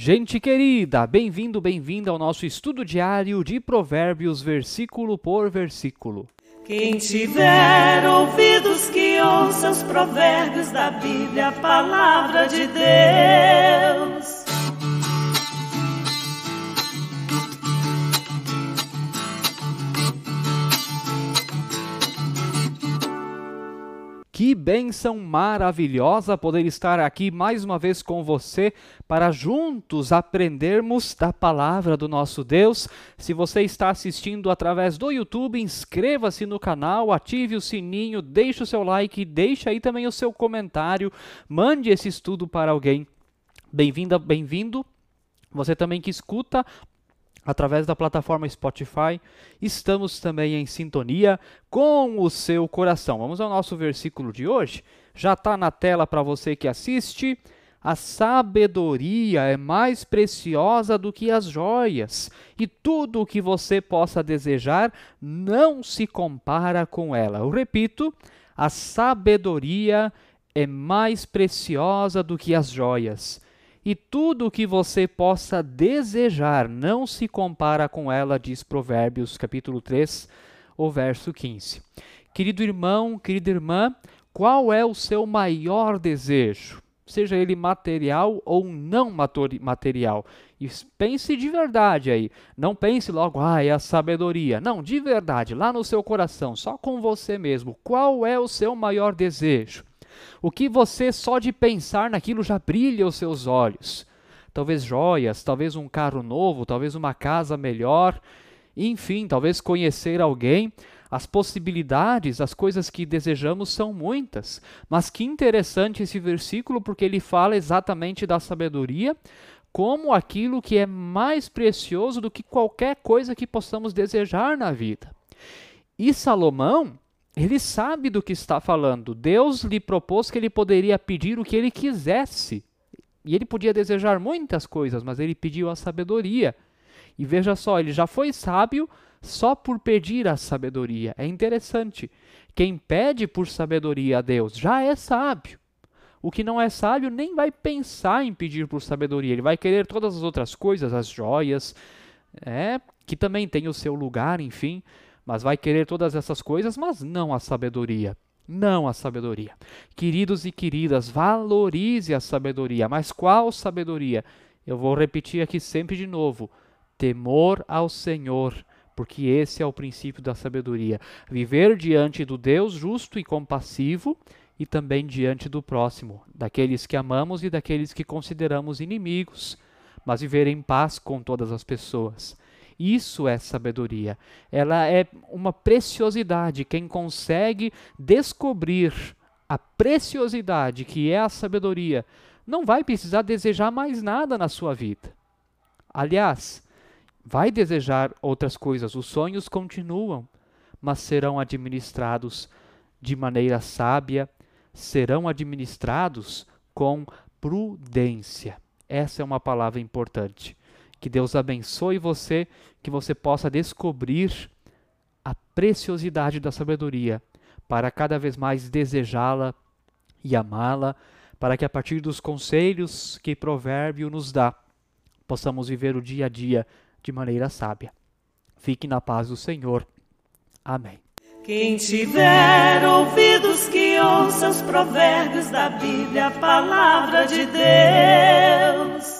Gente querida, bem-vindo, bem-vinda ao nosso estudo diário de Provérbios, versículo por versículo. Quem tiver ouvidos que ouça os provérbios da Bíblia, a palavra de Deus. Que bênção maravilhosa poder estar aqui mais uma vez com você para juntos aprendermos da palavra do nosso Deus. Se você está assistindo através do YouTube, inscreva-se no canal, ative o sininho, deixe o seu like, deixe aí também o seu comentário, mande esse estudo para alguém. Bem-vinda, bem-vindo. Você também que escuta através da plataforma Spotify. Estamos também em sintonia com o seu coração. Vamos ao nosso versículo de hoje. Já está na tela para você que assiste. A sabedoria é mais preciosa do que as joias, e tudo o que você possa desejar não se compara com ela. Eu repito, a sabedoria é mais preciosa do que as joias e tudo o que você possa desejar não se compara com ela, diz Provérbios capítulo 3, o verso 15. Querido irmão, querida irmã, qual é o seu maior desejo? Seja ele material ou não material. E pense de verdade aí. Não pense logo, ah, é a sabedoria. Não, de verdade, lá no seu coração, só com você mesmo. Qual é o seu maior desejo? O que você só de pensar naquilo já brilha os seus olhos. Talvez joias, talvez um carro novo, talvez uma casa melhor, enfim, talvez conhecer alguém. As possibilidades, as coisas que desejamos são muitas. Mas que interessante esse versículo, porque ele fala exatamente da sabedoria como aquilo que é mais precioso do que qualquer coisa que possamos desejar na vida. E Salomão, ele sabe do que está falando. Deus lhe propôs que ele poderia pedir o que ele quisesse. E ele podia desejar muitas coisas, mas ele pediu a sabedoria. E veja só, ele já foi sábio só por pedir a sabedoria. É interessante. Quem pede por sabedoria a Deus já é sábio. O que não é sábio nem vai pensar em pedir por sabedoria. Ele vai querer todas as outras coisas, as joias, é, que também tem o seu lugar, enfim mas vai querer todas essas coisas, mas não a sabedoria. Não a sabedoria. Queridos e queridas, valorize a sabedoria. Mas qual sabedoria? Eu vou repetir aqui sempre de novo: temor ao Senhor, porque esse é o princípio da sabedoria. Viver diante do Deus justo e compassivo e também diante do próximo, daqueles que amamos e daqueles que consideramos inimigos, mas viver em paz com todas as pessoas. Isso é sabedoria. Ela é uma preciosidade. Quem consegue descobrir a preciosidade que é a sabedoria, não vai precisar desejar mais nada na sua vida. Aliás, vai desejar outras coisas, os sonhos continuam, mas serão administrados de maneira sábia, serão administrados com prudência. Essa é uma palavra importante. Que Deus abençoe você, que você possa descobrir a preciosidade da sabedoria para cada vez mais desejá-la e amá-la, para que a partir dos conselhos que Provérbio nos dá, possamos viver o dia a dia de maneira sábia. Fique na paz do Senhor. Amém. Quem tiver ouvidos que ouça os provérbios da Bíblia, a palavra de Deus.